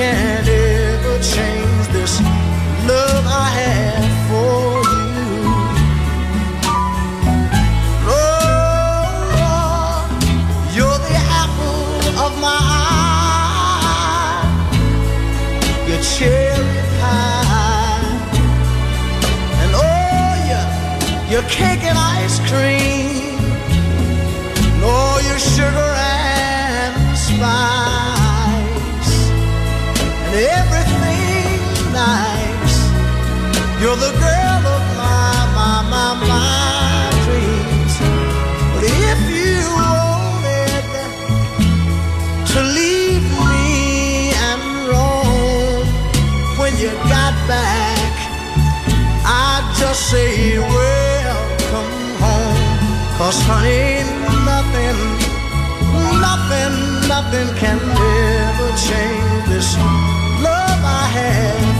Can ever change this love I have for you. Lord, you're the apple of my eye, your cherry pie, and oh, your, your cake and ice cream, and all your sugar and spice, back, I'd just say, Welcome home. Cause, honey, nothing, nothing, nothing can ever change this love I have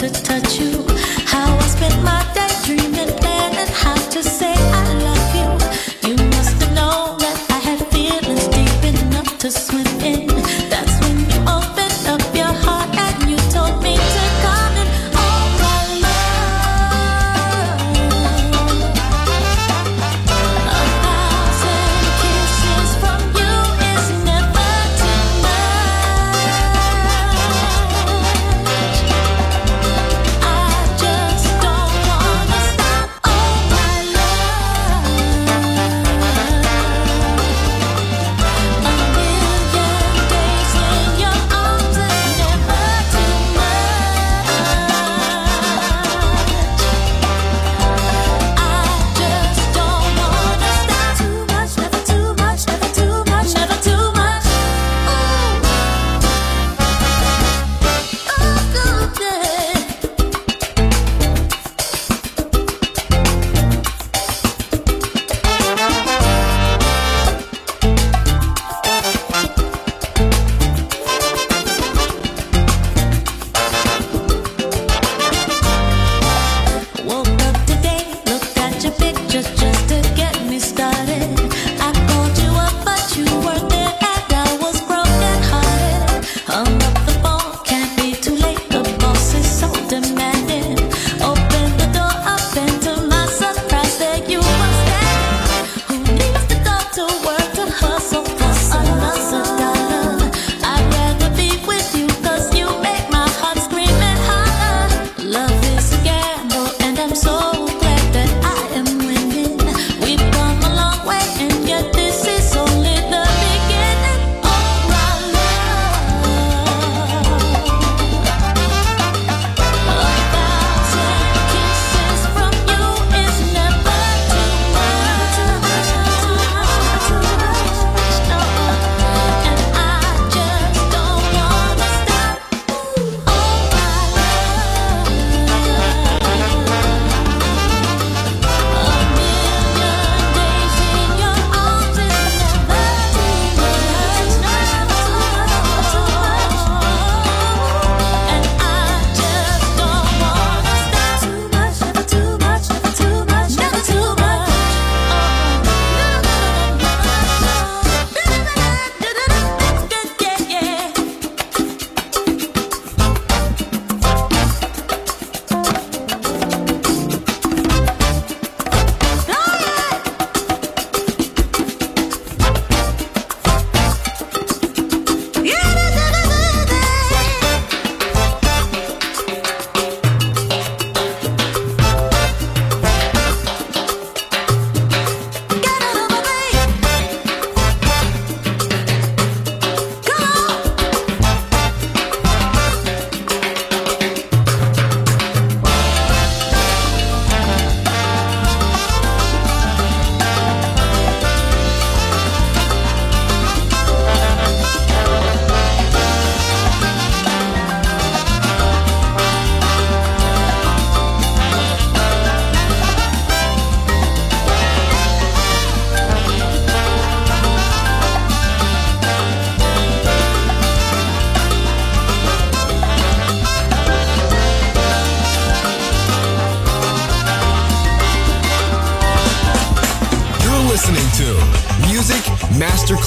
to touch you. How I spent my day.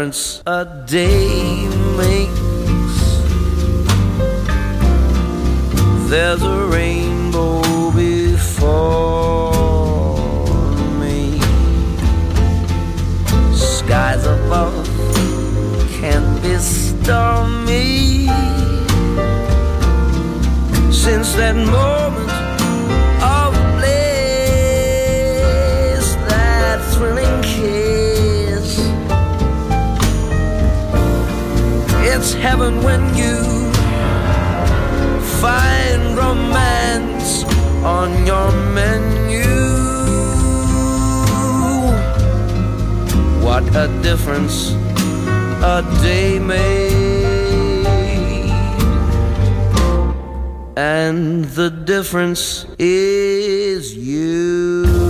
reference a difference a day made. And the difference is you.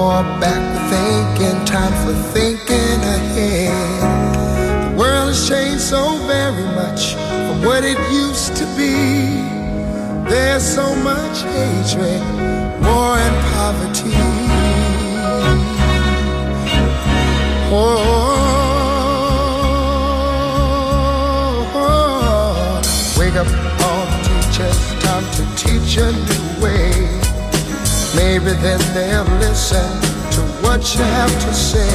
more back thinking time for thinking. and they'll listen to what you have to say.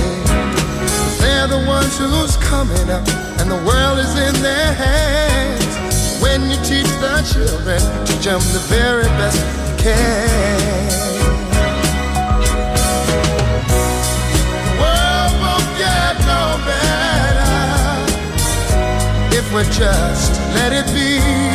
They're the ones who's coming up, and the world is in their hands. When you teach the children, teach them the very best you can. If we just let it be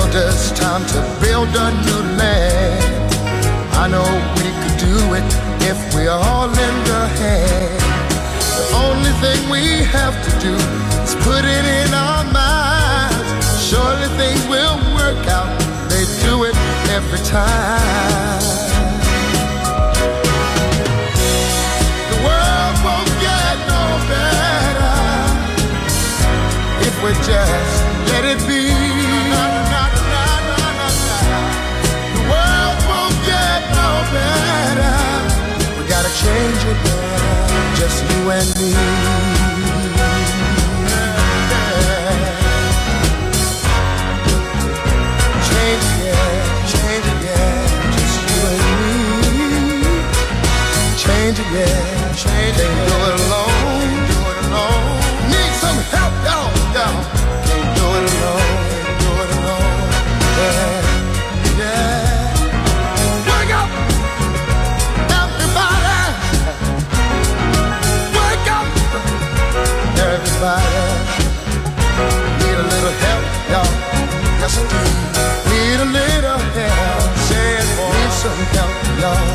builders, time to build a new land. I know we could do it if we all lend a hand. The only thing we have to do is put it in our minds. Surely things will work out. They do it every time. The world won't get no better if we just let it be. Change it now, just you and me. Change it, yeah, change it, just you and me. Change it, yeah, change it. Do it alone, help,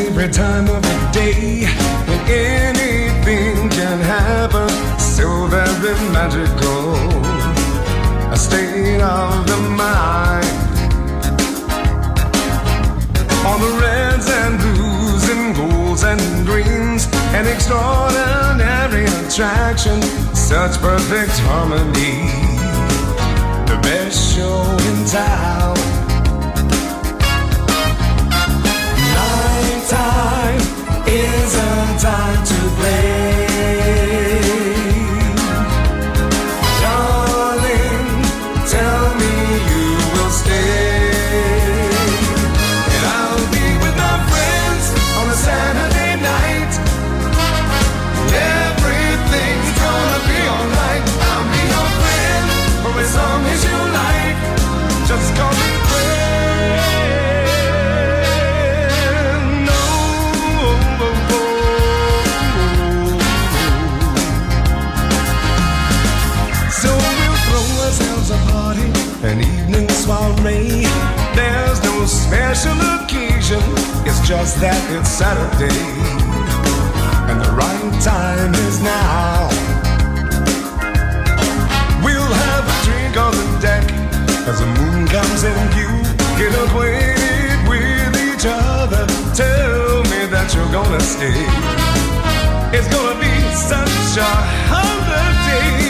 favorite time of the day when anything can happen. So very magical, a state of the mind. On the reds and blues and golds and greens, an extraordinary attraction, such perfect harmony. The best show in town. Nighttime is a time to play. Just that it's Saturday. And the right time is now. We'll have a drink on the deck as the moon comes in view. Get acquainted with each other. Tell me that you're gonna stay. It's gonna be such a holiday.